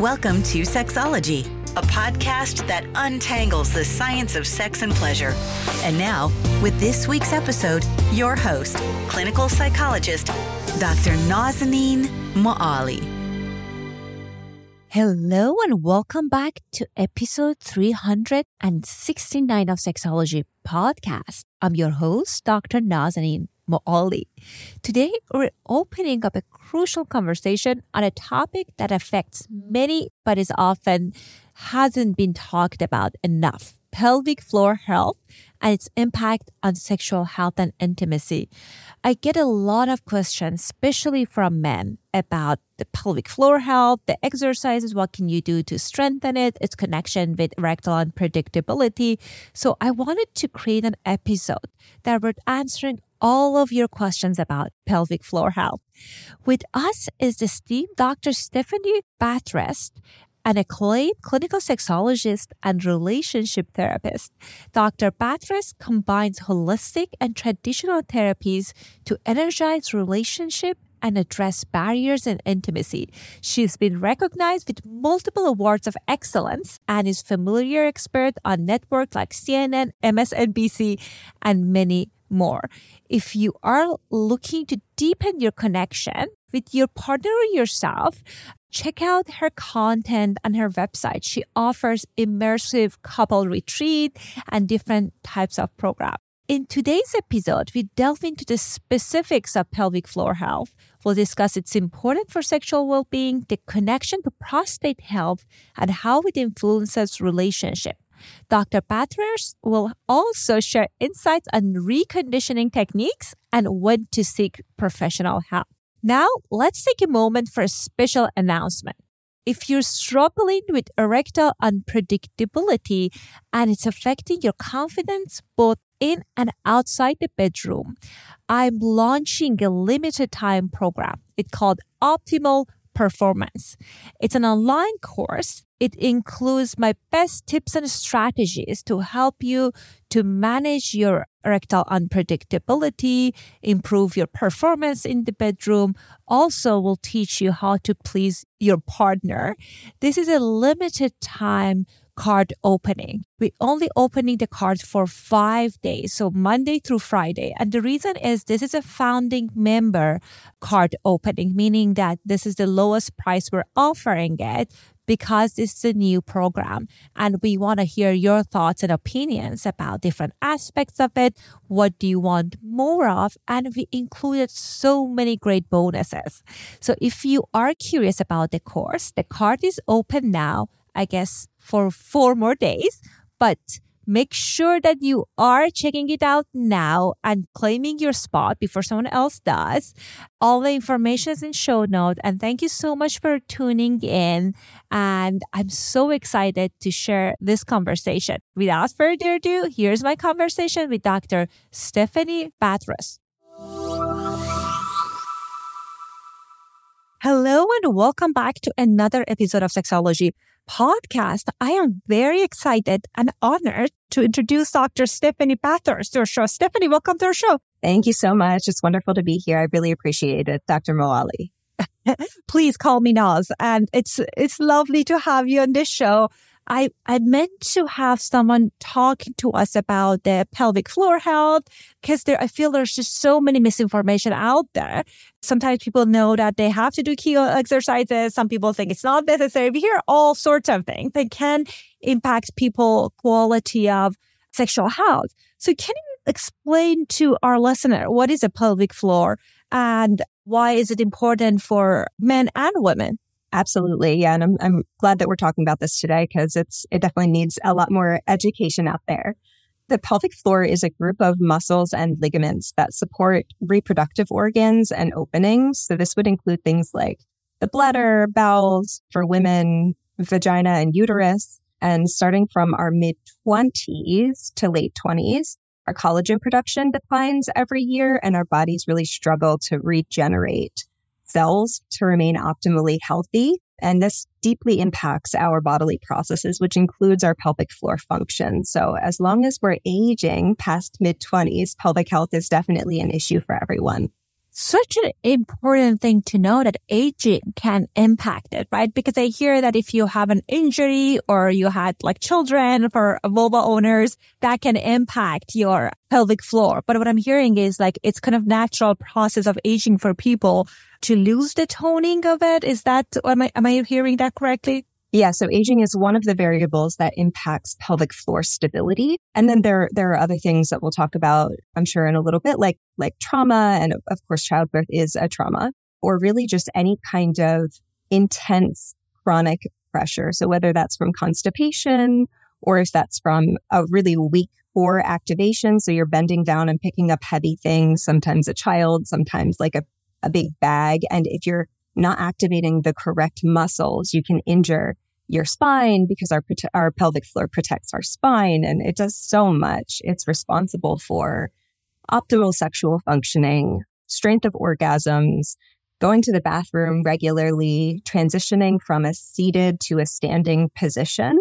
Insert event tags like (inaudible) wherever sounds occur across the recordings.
Welcome to Sexology, a podcast that untangles the science of sex and pleasure. And now, with this week's episode, your host, clinical psychologist, Dr. Nazanin Moali. Hello and welcome back to episode 369 of Sexology podcast. I'm your host, Dr. Nazanin Today, we're opening up a crucial conversation on a topic that affects many, but is often hasn't been talked about enough pelvic floor health and its impact on sexual health and intimacy. I get a lot of questions, especially from men, about the pelvic floor health, the exercises, what can you do to strengthen it, its connection with erectile unpredictability. So I wanted to create an episode that would answering all of your questions about pelvic floor health. With us is esteemed Dr. Stephanie Bathurst, an acclaimed clinical sexologist and relationship therapist. Dr. Bathurst combines holistic and traditional therapies to energize relationship and address barriers in intimacy. She's been recognized with multiple awards of excellence and is familiar expert on networks like CNN, MSNBC, and many more. If you are looking to deepen your connection with your partner or yourself, check out her content on her website. She offers immersive couple retreat and different types of programs. In today's episode, we delve into the specifics of pelvic floor health. We'll discuss its importance for sexual well-being, the connection to prostate health, and how it influences relationship. Dr. Bathurst will also share insights on reconditioning techniques and when to seek professional help. Now, let's take a moment for a special announcement. If you're struggling with erectile unpredictability and it's affecting your confidence both in and outside the bedroom, I'm launching a limited time program. It's called Optimal Performance. It's an online course it includes my best tips and strategies to help you to manage your erectile unpredictability, improve your performance in the bedroom. Also will teach you how to please your partner. This is a limited time card opening. We only opening the cards for five days, so Monday through Friday. And the reason is this is a founding member card opening, meaning that this is the lowest price we're offering it because it's a new program and we want to hear your thoughts and opinions about different aspects of it. What do you want more of? And we included so many great bonuses. So if you are curious about the course, the card is open now, I guess for four more days, but Make sure that you are checking it out now and claiming your spot before someone else does. All the information is in show note. And thank you so much for tuning in. And I'm so excited to share this conversation. Without further ado, here's my conversation with Dr. Stephanie Bathurst. Hello and welcome back to another episode of Sexology podcast. I am very excited and honored to introduce Dr. Stephanie Bathurst to our show. Stephanie, welcome to our show. Thank you so much. It's wonderful to be here. I really appreciate it, Dr. Moali. (laughs) Please call me Naz. And it's it's lovely to have you on this show. I, I meant to have someone talking to us about the pelvic floor health because there, I feel there's just so many misinformation out there. Sometimes people know that they have to do Kegel exercises. Some people think it's not necessary. We hear all sorts of things that can impact people quality of sexual health. So can you explain to our listener what is a pelvic floor and why is it important for men and women? Absolutely. Yeah. And I'm, I'm glad that we're talking about this today because it's, it definitely needs a lot more education out there. The pelvic floor is a group of muscles and ligaments that support reproductive organs and openings. So this would include things like the bladder, bowels for women, vagina and uterus. And starting from our mid twenties to late twenties, our collagen production declines every year and our bodies really struggle to regenerate cells to remain optimally healthy. And this deeply impacts our bodily processes, which includes our pelvic floor function. So as long as we're aging past mid 20s, pelvic health is definitely an issue for everyone. Such an important thing to know that aging can impact it, right? Because I hear that if you have an injury or you had like children for vulva owners, that can impact your pelvic floor. But what I'm hearing is like it's kind of natural process of aging for people to lose the toning of it. Is that, am I, am I hearing that correctly? Yeah. So aging is one of the variables that impacts pelvic floor stability. And then there, there are other things that we'll talk about, I'm sure in a little bit, like, like trauma. And of course, childbirth is a trauma or really just any kind of intense chronic pressure. So whether that's from constipation or if that's from a really weak core activation. So you're bending down and picking up heavy things, sometimes a child, sometimes like a, a big bag. And if you're not activating the correct muscles, you can injure your spine because our, our pelvic floor protects our spine and it does so much. It's responsible for optimal sexual functioning, strength of orgasms, going to the bathroom regularly, transitioning from a seated to a standing position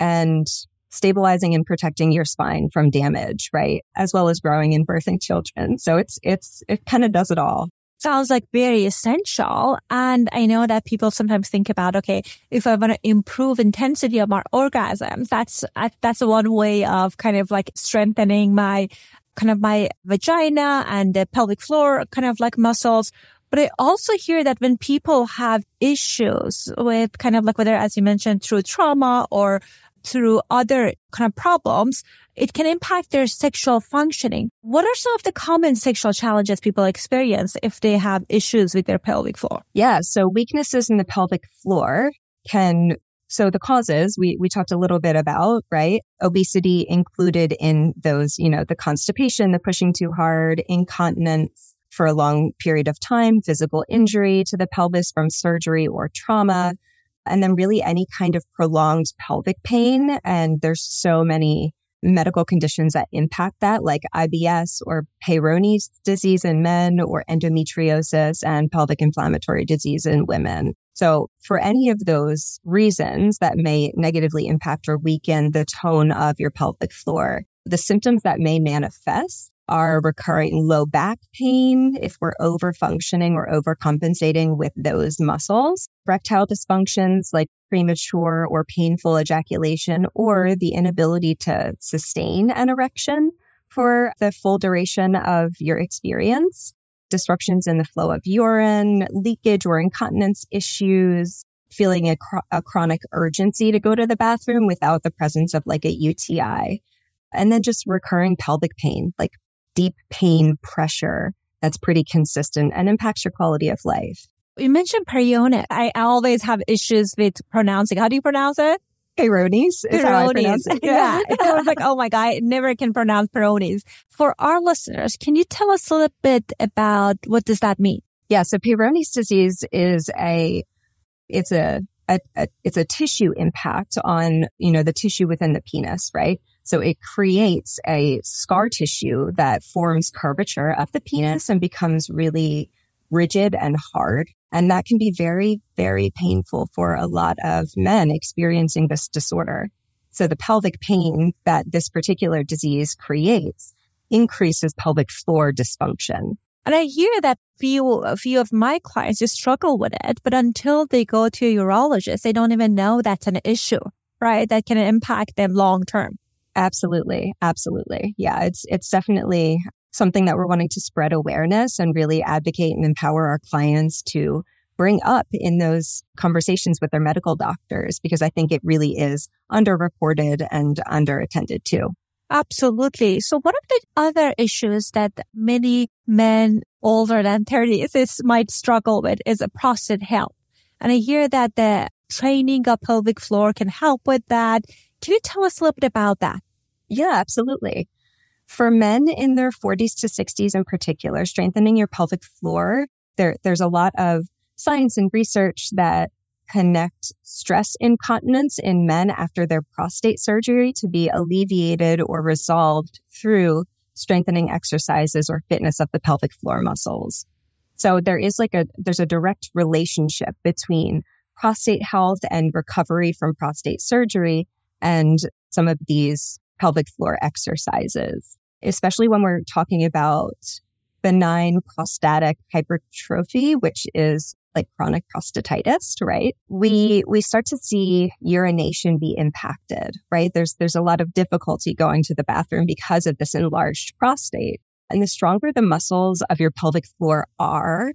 and stabilizing and protecting your spine from damage, right? As well as growing and birthing children. So it's, it's, it kind of does it all sounds like very essential. And I know that people sometimes think about, okay, if I want to improve intensity of my orgasms, that's, that's one way of kind of like strengthening my kind of my vagina and the pelvic floor kind of like muscles. But I also hear that when people have issues with kind of like whether, as you mentioned, through trauma or through other kind of problems, it can impact their sexual functioning. What are some of the common sexual challenges people experience if they have issues with their pelvic floor? Yeah. So weaknesses in the pelvic floor can so the causes we, we talked a little bit about, right? Obesity included in those, you know, the constipation, the pushing too hard, incontinence for a long period of time, physical injury to the pelvis from surgery or trauma, and then really any kind of prolonged pelvic pain. And there's so many medical conditions that impact that, like IBS or Peyronie's disease in men or endometriosis and pelvic inflammatory disease in women. So for any of those reasons that may negatively impact or weaken the tone of your pelvic floor, the symptoms that may manifest are recurring low back pain if we're over functioning or overcompensating with those muscles, erectile dysfunctions like premature or painful ejaculation, or the inability to sustain an erection for the full duration of your experience, disruptions in the flow of urine, leakage or incontinence issues, feeling a, cr- a chronic urgency to go to the bathroom without the presence of like a UTI. And then just recurring pelvic pain, like deep pain pressure that's pretty consistent and impacts your quality of life. You mentioned Peyronie. I always have issues with pronouncing. How do you pronounce it? Peyronie's is how I pronounce it. Yeah. (laughs) I was like, oh my God, I never can pronounce Peyronie's. For our listeners, can you tell us a little bit about what does that mean? Yeah. So Peyronie's disease is a, it's a, a, a, it's a tissue impact on, you know, the tissue within the penis, right? So it creates a scar tissue that forms curvature of the penis and becomes really rigid and hard. And that can be very, very painful for a lot of men experiencing this disorder. So the pelvic pain that this particular disease creates increases pelvic floor dysfunction. And I hear that few, a few of my clients just struggle with it, but until they go to a urologist, they don't even know that's an issue, right? That can impact them long term. Absolutely. Absolutely. Yeah. It's, it's definitely something that we're wanting to spread awareness and really advocate and empower our clients to bring up in those conversations with their medical doctors, because I think it really is underreported and underattended to. Absolutely. So one of the other issues that many men older than 30 is, might struggle with is a prostate health. And I hear that the training of pelvic floor can help with that. Can you tell us a little bit about that? Yeah, absolutely. For men in their 40s to 60s in particular, strengthening your pelvic floor, there, there's a lot of science and research that connect stress incontinence in men after their prostate surgery to be alleviated or resolved through strengthening exercises or fitness of the pelvic floor muscles. So there is like a, there's a direct relationship between prostate health and recovery from prostate surgery and some of these pelvic floor exercises, especially when we're talking about benign prostatic hypertrophy, which is like chronic prostatitis, right? We, mm-hmm. we start to see urination be impacted, right? There's, there's a lot of difficulty going to the bathroom because of this enlarged prostate. And the stronger the muscles of your pelvic floor are,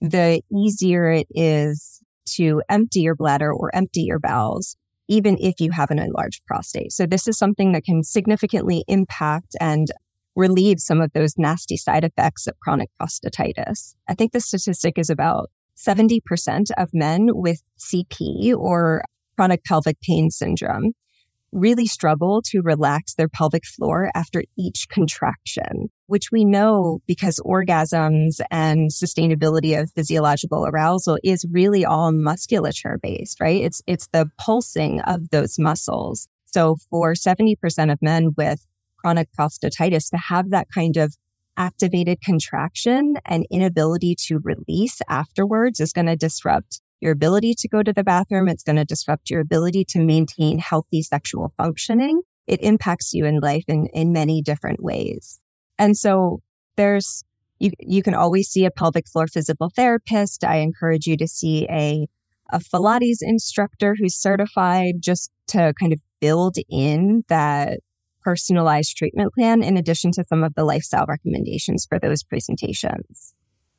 the easier it is to empty your bladder or empty your bowels, even if you have an enlarged prostate. So this is something that can significantly impact and relieve some of those nasty side effects of chronic prostatitis. I think the statistic is about 70% of men with CP or chronic pelvic pain syndrome really struggle to relax their pelvic floor after each contraction, which we know because orgasms and sustainability of physiological arousal is really all musculature based, right? It's, it's the pulsing of those muscles. So for 70% of men with chronic prostatitis to have that kind of activated contraction and inability to release afterwards is going to disrupt your ability to go to the bathroom. It's going to disrupt your ability to maintain healthy sexual functioning. It impacts you in life in, in many different ways. And so there's, you, you can always see a pelvic floor physical therapist. I encourage you to see a, a PFilates instructor who's certified just to kind of build in that personalized treatment plan in addition to some of the lifestyle recommendations for those presentations.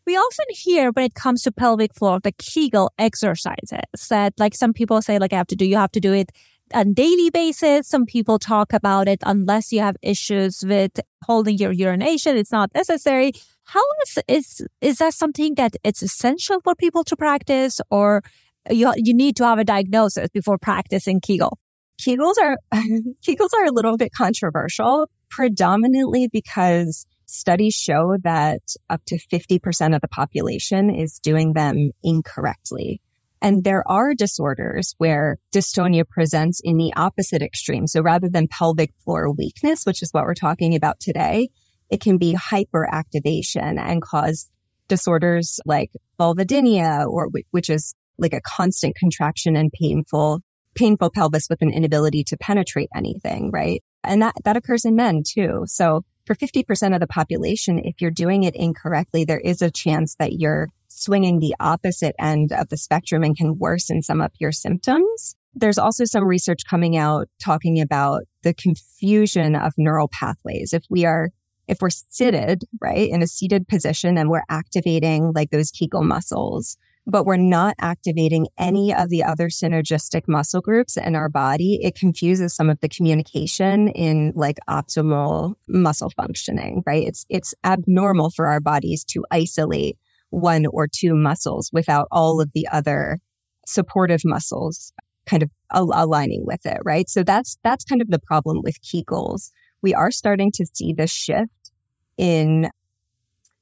We often hear when it comes to pelvic floor, the Kegel exercises that like some people say like I have to do, you have to do it on daily basis. Some people talk about it unless you have issues with holding your urination. It's not necessary. How is, is, is that something that it's essential for people to practice or you, you need to have a diagnosis before practicing Kegel? Kegels are, (laughs) Kegels are a little bit controversial, predominantly because studies show that up to 50% of the population is doing them incorrectly. And there are disorders where dystonia presents in the opposite extreme. So rather than pelvic floor weakness, which is what we're talking about today, it can be hyperactivation and cause disorders like vulvodynia or which is like a constant contraction and painful painful pelvis with an inability to penetrate anything, right? And that, that occurs in men too. So for 50% of the population, if you're doing it incorrectly, there is a chance that you're swinging the opposite end of the spectrum and can worsen some of your symptoms. There's also some research coming out talking about the confusion of neural pathways. If we are if we're seated, right, in a seated position and we're activating like those Kegel muscles, but we're not activating any of the other synergistic muscle groups in our body, it confuses some of the communication in like optimal muscle functioning, right? It's, it's abnormal for our bodies to isolate one or two muscles without all of the other supportive muscles kind of al- aligning with it, right? So that's, that's kind of the problem with Kegels. We are starting to see this shift in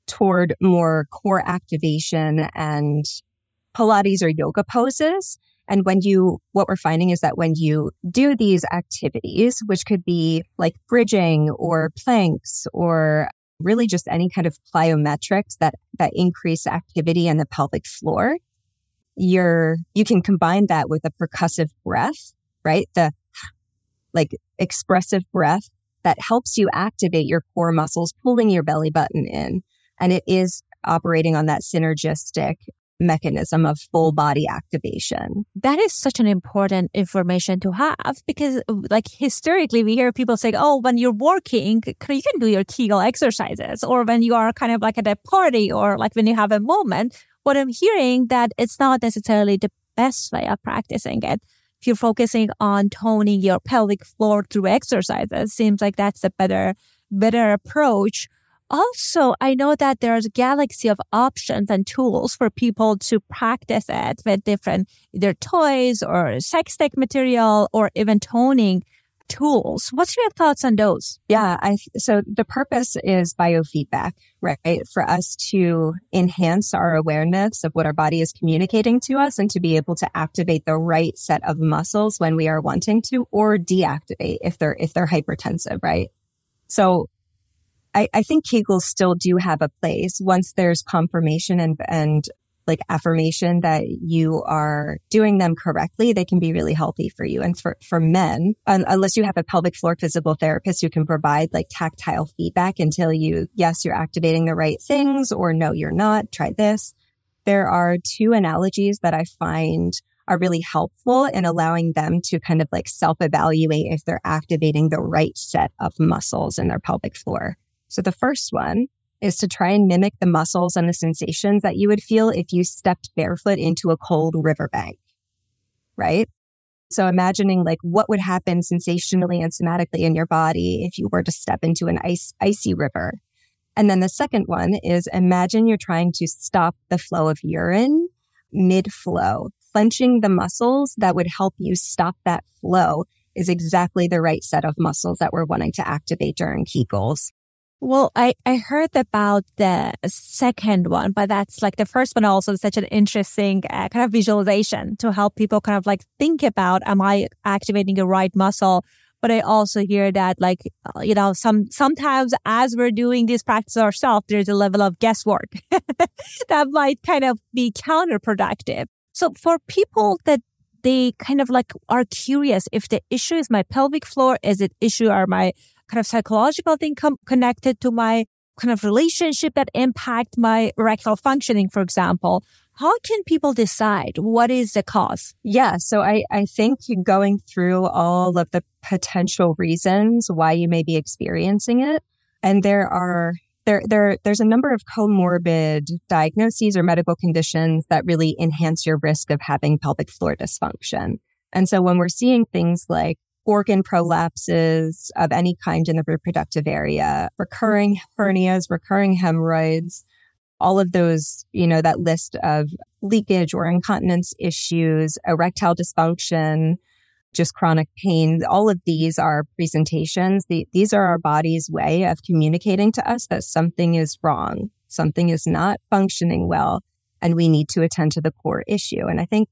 toward more core activation and Pilates or yoga poses. And when you, what we're finding is that when you do these activities, which could be like bridging or planks or really just any kind of plyometrics that, that increase activity in the pelvic floor, you're, you can combine that with a percussive breath, right? The like expressive breath that helps you activate your core muscles, pulling your belly button in. And it is operating on that synergistic mechanism of full body activation. That is such an important information to have because like historically we hear people say, oh, when you're working, you can do your Kegel exercises or when you are kind of like at a party or like when you have a moment. What I'm hearing that it's not necessarily the best way of practicing it. If you're focusing on toning your pelvic floor through exercises, seems like that's a better, better approach also, I know that there's a galaxy of options and tools for people to practice it with different either toys or sex tech material or even toning tools. What's your thoughts on those? Yeah, I so the purpose is biofeedback, right? For us to enhance our awareness of what our body is communicating to us and to be able to activate the right set of muscles when we are wanting to or deactivate if they're if they're hypertensive, right? So I, I think Kegels still do have a place once there's confirmation and, and like affirmation that you are doing them correctly, they can be really healthy for you. And for, for men, un- unless you have a pelvic floor physical therapist who can provide like tactile feedback tell you, yes, you're activating the right things or no, you're not. Try this. There are two analogies that I find are really helpful in allowing them to kind of like self evaluate if they're activating the right set of muscles in their pelvic floor. So the first one is to try and mimic the muscles and the sensations that you would feel if you stepped barefoot into a cold riverbank, right? So imagining like what would happen sensationally and somatically in your body if you were to step into an ice, icy river. And then the second one is imagine you're trying to stop the flow of urine mid flow. Clenching the muscles that would help you stop that flow is exactly the right set of muscles that we're wanting to activate during Kegels. Well, I, I heard about the second one, but that's like the first one also such an interesting uh, kind of visualization to help people kind of like think about, am I activating the right muscle? But I also hear that like, uh, you know, some, sometimes as we're doing this practice ourselves, there's a level of guesswork (laughs) that might kind of be counterproductive. So for people that they kind of like are curious if the issue is my pelvic floor, is it issue or my kind of psychological thing com- connected to my kind of relationship that impact my erectile functioning, for example. How can people decide what is the cause? Yeah. So I, I think going through all of the potential reasons why you may be experiencing it. And there are, there, there, there's a number of comorbid diagnoses or medical conditions that really enhance your risk of having pelvic floor dysfunction. And so when we're seeing things like organ prolapses of any kind in the reproductive area, recurring mm-hmm. hernias, recurring hemorrhoids, all of those, you know, that list of leakage or incontinence issues, erectile dysfunction, just chronic pain. All of these are presentations. The, these are our body's way of communicating to us that something is wrong, something is not functioning well, and we need to attend to the core issue. And I think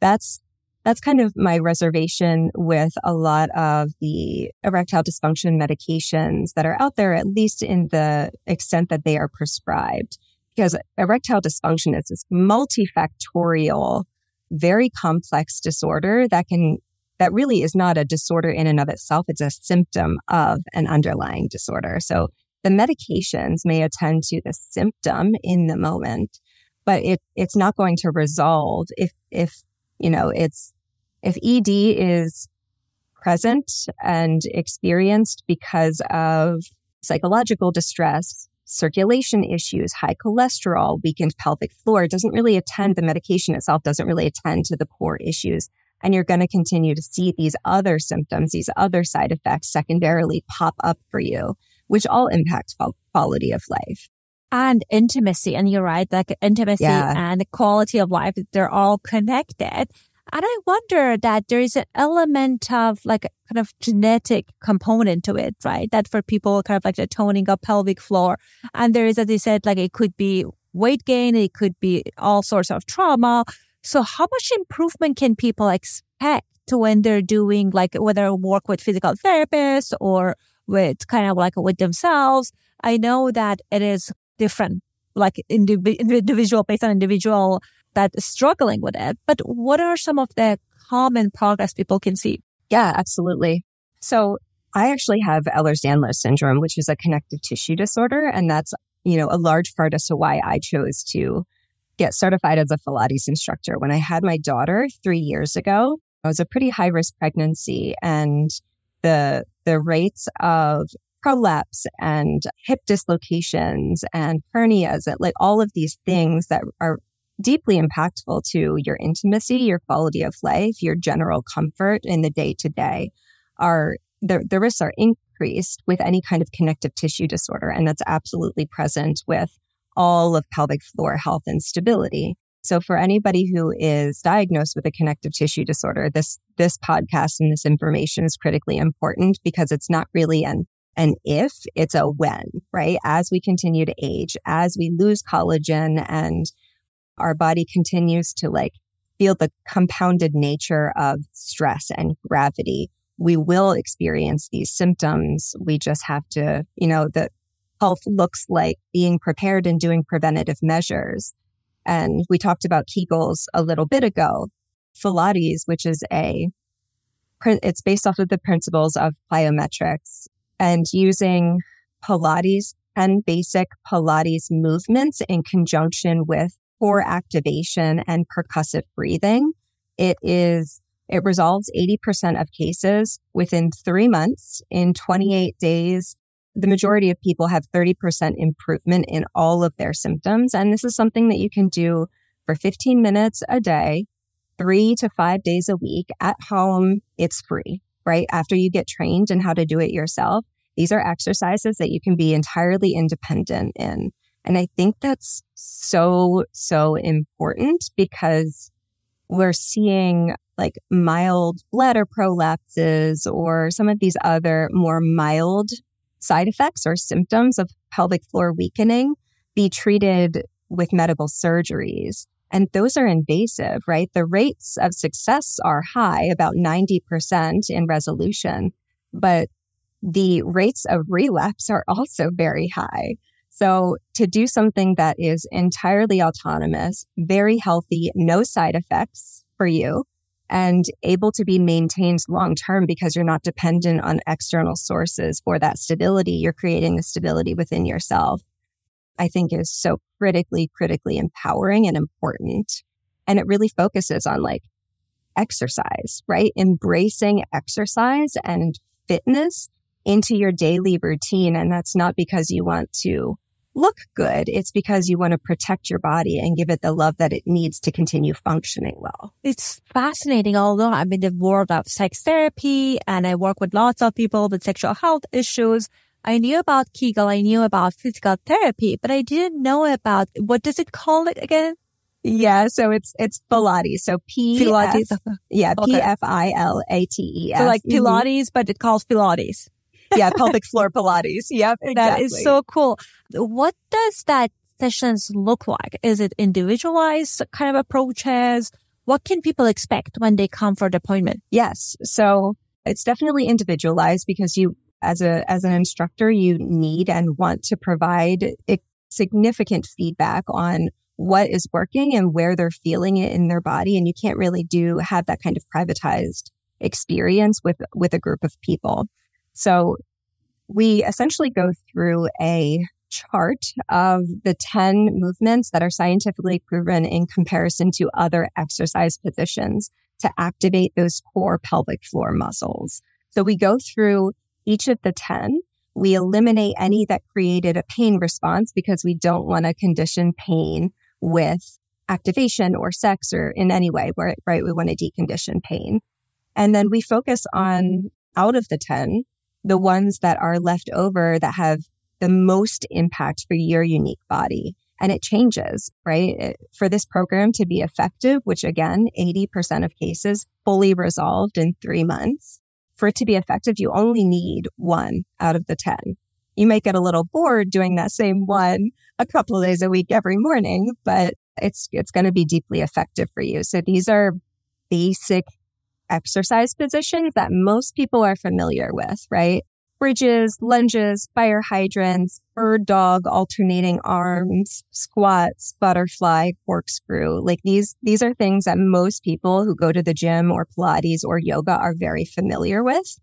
that's that's kind of my reservation with a lot of the erectile dysfunction medications that are out there, at least in the extent that they are prescribed. Because erectile dysfunction is this multifactorial, very complex disorder that can, that really is not a disorder in and of itself. It's a symptom of an underlying disorder. So the medications may attend to the symptom in the moment, but it, it's not going to resolve if, if you know, it's, if ED is present and experienced because of psychological distress, circulation issues, high cholesterol, weakened pelvic floor, doesn't really attend, the medication itself doesn't really attend to the core issues. And you're going to continue to see these other symptoms, these other side effects secondarily pop up for you, which all impact quality of life and intimacy. And you're right, like intimacy yeah. and quality of life, they're all connected. And I wonder that there is an element of like kind of genetic component to it, right? That for people kind of like the toning of pelvic floor. And there is, as you said, like it could be weight gain, it could be all sorts of trauma. So how much improvement can people expect when they're doing like whether work with physical therapists or with kind of like with themselves? I know that it is different, like individual based on individual that is struggling with it. But what are some of the common progress people can see? Yeah, absolutely. So I actually have Ehlers-Danlos syndrome, which is a connective tissue disorder. And that's, you know, a large part as to why I chose to get certified as a PFilates instructor. When I had my daughter three years ago, it was a pretty high risk pregnancy and the, the rates of prolapse and hip dislocations and hernias, like all of these things that are deeply impactful to your intimacy, your quality of life, your general comfort in the day to day are the, the risks are increased with any kind of connective tissue disorder. And that's absolutely present with all of pelvic floor health and stability. So for anybody who is diagnosed with a connective tissue disorder, this, this podcast and this information is critically important because it's not really an an if, it's a when, right? As we continue to age, as we lose collagen and our body continues to like feel the compounded nature of stress and gravity, we will experience these symptoms. We just have to, you know, the health looks like being prepared and doing preventative measures. And we talked about Kegels a little bit ago. PFilates, which is a, it's based off of the principles of plyometrics and using Pilates and basic Pilates movements in conjunction with core activation and percussive breathing. It is, it resolves 80% of cases within three months in 28 days. The majority of people have 30% improvement in all of their symptoms. And this is something that you can do for 15 minutes a day, three to five days a week at home. It's free, right? After you get trained in how to do it yourself. These are exercises that you can be entirely independent in. And I think that's so, so important because we're seeing like mild bladder prolapses or some of these other more mild side effects or symptoms of pelvic floor weakening be treated with medical surgeries. And those are invasive, right? The rates of success are high, about 90% in resolution, but the rates of relapse are also very high. So to do something that is entirely autonomous, very healthy, no side effects for you and able to be maintained long term because you're not dependent on external sources for that stability. You're creating the stability within yourself. I think is so critically, critically empowering and important. And it really focuses on like exercise, right? Embracing exercise and fitness into your daily routine. And that's not because you want to look good. It's because you want to protect your body and give it the love that it needs to continue functioning well. It's fascinating. Although I'm in the world of sex therapy and I work with lots of people with sexual health issues. I knew about Kegel. I knew about physical therapy, but I didn't know about what does it call it again? Yeah, so it's it's PFilates. So P Pilates. yeah, P F I L A T E S. So like mm-hmm. Pilates, mm-hmm. but it calls PFilates yeah, pelvic floor Pilates. Yep, exactly. That is so cool. What does that sessions look like? Is it individualized kind of approaches? What can people expect when they come for the appointment? Yes. So it's definitely individualized because you, as a, as an instructor, you need and want to provide significant feedback on what is working and where they're feeling it in their body. And you can't really do, have that kind of privatized experience with, with a group of people. So we essentially go through a chart of the 10 movements that are scientifically proven in comparison to other exercise positions to activate those core pelvic floor muscles. So we go through each of the 10. We eliminate any that created a pain response because we don't want to condition pain with activation or sex or in any way, right? We want to decondition pain. And then we focus on out of the 10, the ones that are left over that have the most impact for your unique body. And it changes, right? for this program to be effective, which again, 80% of cases fully resolved in three months. For it to be effective, you only need one out of the 10. You might get a little bored doing that same one a couple of days a week every morning, but it's, it's going to be deeply effective for you. So these are basic exercise positions that most people are familiar with, right? Bridges, lunges, fire hydrants, bird dog, alternating arms, squats, butterfly, corkscrew. Like these, these are things that most people who go to the gym or Pilates or yoga are very familiar with.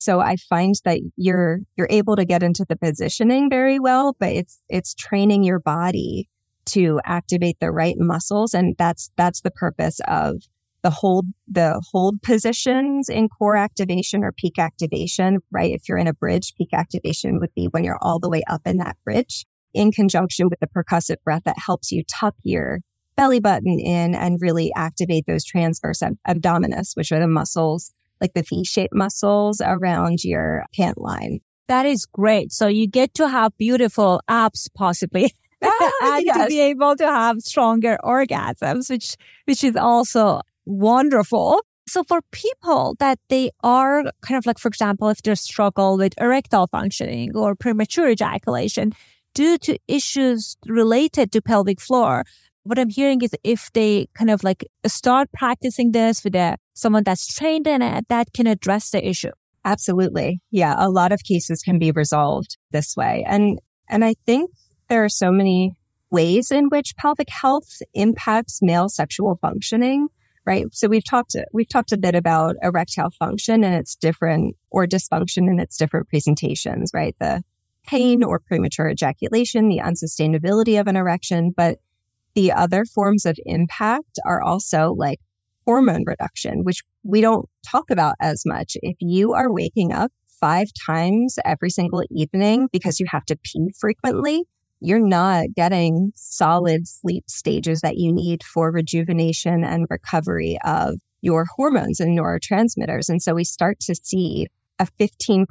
So I find that you're, you're able to get into the positioning very well, but it's, it's training your body to activate the right muscles. And that's, that's the purpose of the hold, the hold positions in core activation or peak activation, right? If you're in a bridge, peak activation would be when you're all the way up in that bridge in conjunction with the percussive breath that helps you tuck your belly button in and really activate those transverse ab- abdominis, which are the muscles, like the V-shaped muscles around your pant line. That is great. So you get to have beautiful abs possibly. (laughs) (laughs) Ah, and yes. to be able to have stronger orgasms, which, which is also wonderful. So for people that they are kind of like, for example, if they struggle with erectile functioning or premature ejaculation due to issues related to pelvic floor, what I'm hearing is if they kind of like start practicing this with a, someone that's trained in it, that can address the issue. Absolutely. Yeah. A lot of cases can be resolved this way. And, and I think there are so many ways in which pelvic health impacts male sexual functioning, right? So we've talked, we've talked a bit about erectile function and its different or dysfunction in its different presentations, right? The pain or premature ejaculation, the unsustainability of an erection, but the other forms of impact are also like hormone reduction, which we don't talk about as much. If you are waking up five times every single evening because you have to pee frequently, you're not getting solid sleep stages that you need for rejuvenation and recovery of your hormones and neurotransmitters. And so we start to see a 15%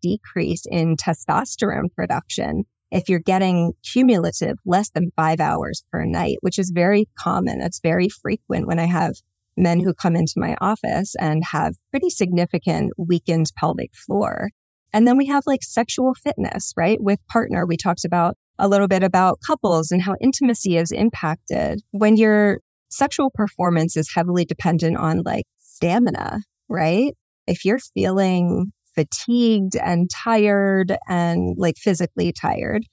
decrease in testosterone production if you're getting cumulative less than five hours per night, which is very common. It's very frequent when I have men who come into my office and have pretty significant weakened pelvic floor. And then we have like sexual fitness, right? With partner, we talked about a little bit about couples and how intimacy is impacted when your sexual performance is heavily dependent on like stamina, right? If you're feeling fatigued and tired and like physically tired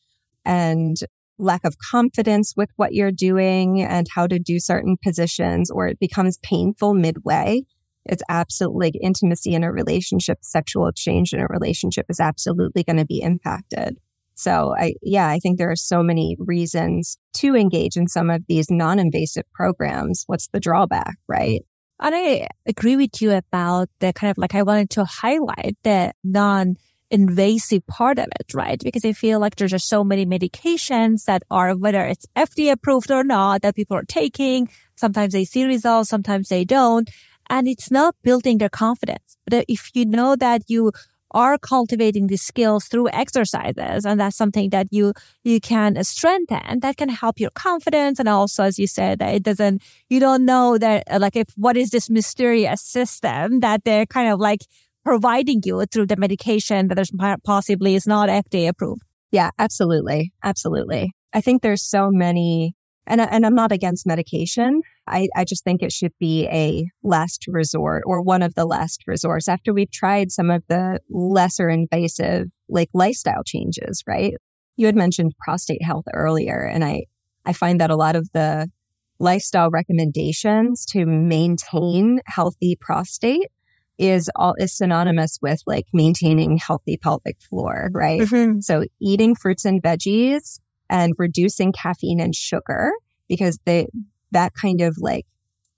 and lack of confidence with what you're doing and how to do certain positions, or it becomes painful midway, it's absolutely like intimacy in a relationship, sexual exchange in a relationship is absolutely going to be impacted. So I, yeah, I think there are so many reasons to engage in some of these non-invasive programs. What's the drawback, right? And I agree with you about the kind of like, I wanted to highlight the non invasive part of it, right? Because I feel like there's just so many medications that are, whether it's FDA approved or not, that people are taking. Sometimes they see results, sometimes they don't. And it's not building their confidence. But if you know that you are cultivating these skills through exercises and that's something that you you can strengthen that can help your confidence and also as you said that it doesn't you don't know that uh, like if what is this mysterious system that they're kind of like providing you through the medication that there's possibly is not FDA approved. Yeah, absolutely. Absolutely. I think there's so many, and, and I'm not against medication. I, I just think it should be a last resort or one of the last resorts after we've tried some of the lesser invasive, like lifestyle changes, right? You had mentioned prostate health earlier, and I, I find that a lot of the lifestyle recommendations to maintain healthy prostate is all is synonymous with like maintaining healthy pelvic floor, right? Mm-hmm. So eating fruits and veggies and reducing caffeine and sugar because they that kind of like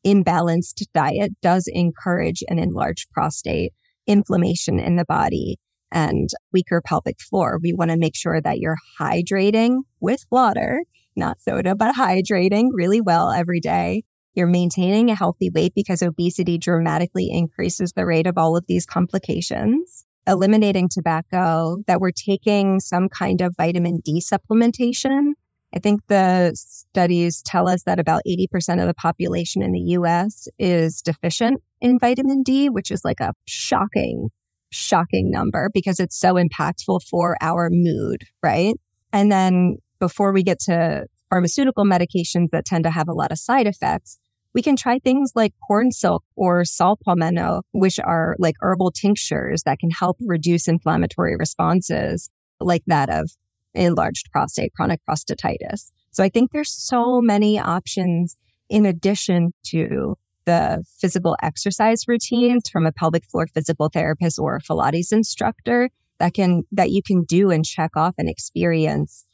imbalanced diet does encourage an enlarged prostate, inflammation in the body and weaker pelvic floor. We want to make sure that you're hydrating with water, not soda, but hydrating really well every day. You're maintaining a healthy weight because obesity dramatically increases the rate of all of these complications. Eliminating tobacco, that we're taking some kind of vitamin D supplementation. I think the studies tell us that about 80% of the population in the US is deficient in vitamin D, which is like a shocking, shocking number because it's so impactful for our mood, right? And then before we get to pharmaceutical medications that tend to have a lot of side effects, we can try things like corn silk or saw palmetto, which are like herbal tinctures that can help reduce inflammatory responses like that of enlarged prostate, chronic prostatitis. So I think there's so many options in addition to the physical exercise routines from a pelvic floor physical therapist or a PFilates instructor that can, that you can do and check off and experience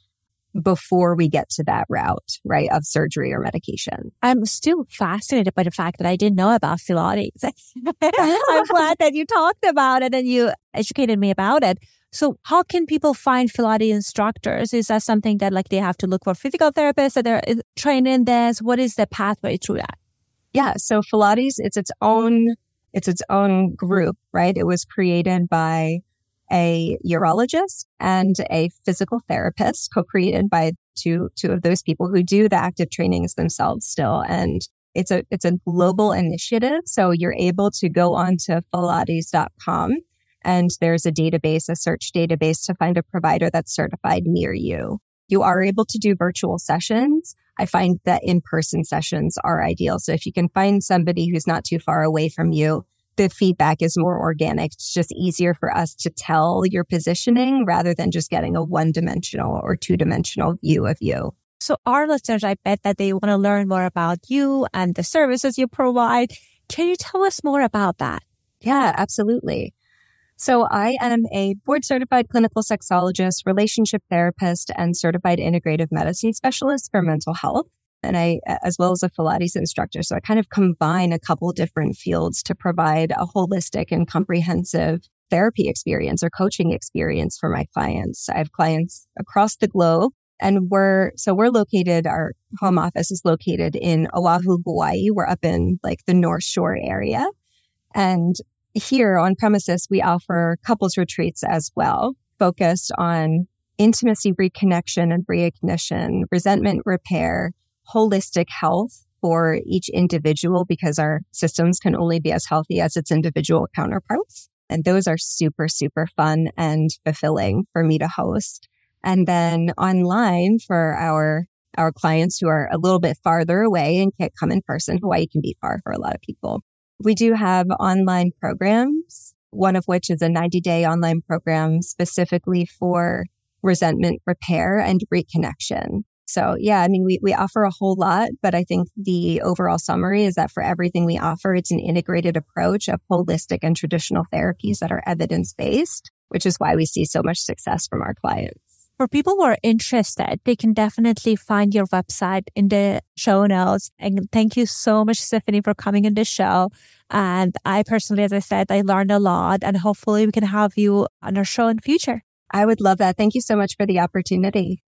before we get to that route, right, of surgery or medication. I'm still fascinated by the fact that I didn't know about PFilates. (laughs) I'm glad that you talked about it and you educated me about it. So how can people find PFilates instructors? Is that something that like they have to look for physical therapists that they're trained in this? What is the pathway through that? Yeah. So PFilates, it's its own, it's its own group, right? It was created by a urologist and a physical therapist co-created by two, two of those people who do the active trainings themselves still. And it's a, it's a global initiative. So you're able to go onto PFilates.com and there's a database, a search database to find a provider that's certified near you. You are able to do virtual sessions. I find that in-person sessions are ideal. So if you can find somebody who's not too far away from you, the feedback is more organic. It's just easier for us to tell your positioning rather than just getting a one dimensional or two dimensional view of you. So our listeners, I bet that they want to learn more about you and the services you provide. Can you tell us more about that? Yeah, absolutely. So I am a board certified clinical sexologist, relationship therapist, and certified integrative medicine specialist for mental health. And I, as well as a PFilates instructor. So I kind of combine a couple different fields to provide a holistic and comprehensive therapy experience or coaching experience for my clients. I have clients across the globe and we're, so we're located, our home office is located in Oahu, Hawaii. We're up in like the North Shore area. And here on premises, we offer couples retreats as well, focused on intimacy reconnection and reignition, resentment repair, holistic health for each individual because our systems can only be as healthy as its individual counterparts. And those are super, super fun and fulfilling for me to host. And then online for our our clients who are a little bit farther away and can't come in person, Hawaii can be far for a lot of people. We do have online programs, one of which is a 90 day online program specifically for resentment repair and reconnection. So yeah, I mean, we, we offer a whole lot, but I think the overall summary is that for everything we offer, it's an integrated approach of holistic and traditional therapies that are evidence based, which is why we see so much success from our clients. For people who are interested, they can definitely find your website in the show notes. And thank you so much, Stephanie, for coming on the show. And I personally, as I said, I learned a lot and hopefully we can have you on our show in future. I would love that. Thank you so much for the opportunity.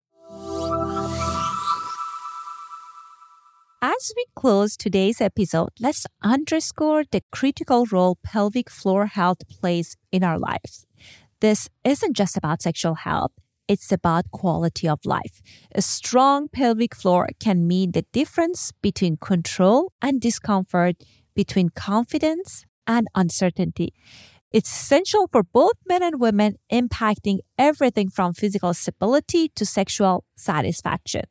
As we close today's episode, let's underscore the critical role pelvic floor health plays in our lives. This isn't just about sexual health. It's about quality of life. A strong pelvic floor can mean the difference between control and discomfort, between confidence and uncertainty. It's essential for both men and women, impacting everything from physical stability to sexual satisfaction.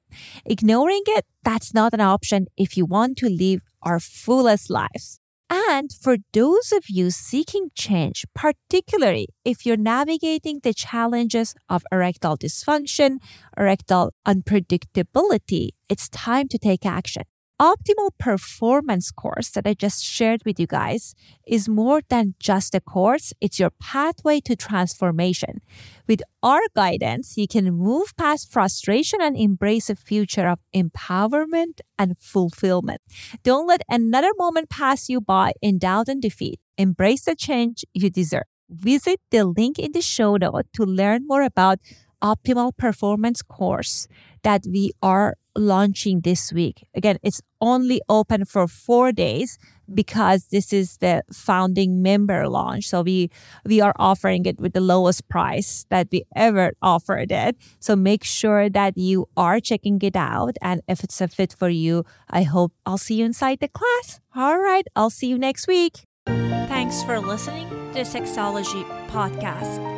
Ignoring it, that's not an option if you want to live our fullest lives. And for those of you seeking change, particularly if you're navigating the challenges of erectile dysfunction, erectile unpredictability, it's time to take action optimal performance course that I just shared with you guys is more than just a course. It's your pathway to transformation. With our guidance, you can move past frustration and embrace a future of empowerment and fulfillment. Don't let another moment pass you by in doubt and defeat. Embrace the change you deserve. Visit the link in the show note to learn more about optimal performance course that we are launching this week. Again, it's only open for four days because this is the founding member launch. So we we are offering it with the lowest price that we ever offered it. So make sure that you are checking it out. And if it's a fit for you, I hope I'll see you inside the class. All right. I'll see you next week. Thanks for listening to Sexology Podcast.